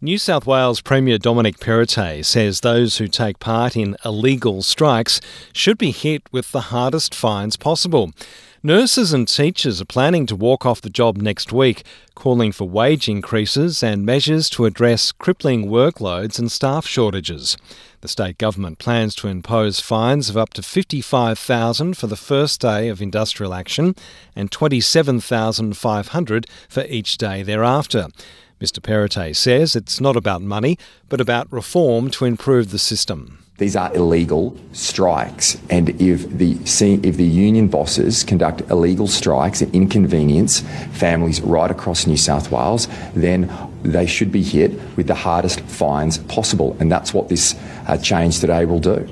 New South Wales Premier Dominic Perrottet says those who take part in illegal strikes should be hit with the hardest fines possible. Nurses and teachers are planning to walk off the job next week, calling for wage increases and measures to address crippling workloads and staff shortages. The state government plans to impose fines of up to 55,000 for the first day of industrial action and 27,500 for each day thereafter. Mr Perrottet says it's not about money, but about reform to improve the system. These are illegal strikes, and if the if the union bosses conduct illegal strikes and inconvenience families right across New South Wales, then they should be hit with the hardest fines possible, and that's what this uh, change today will do.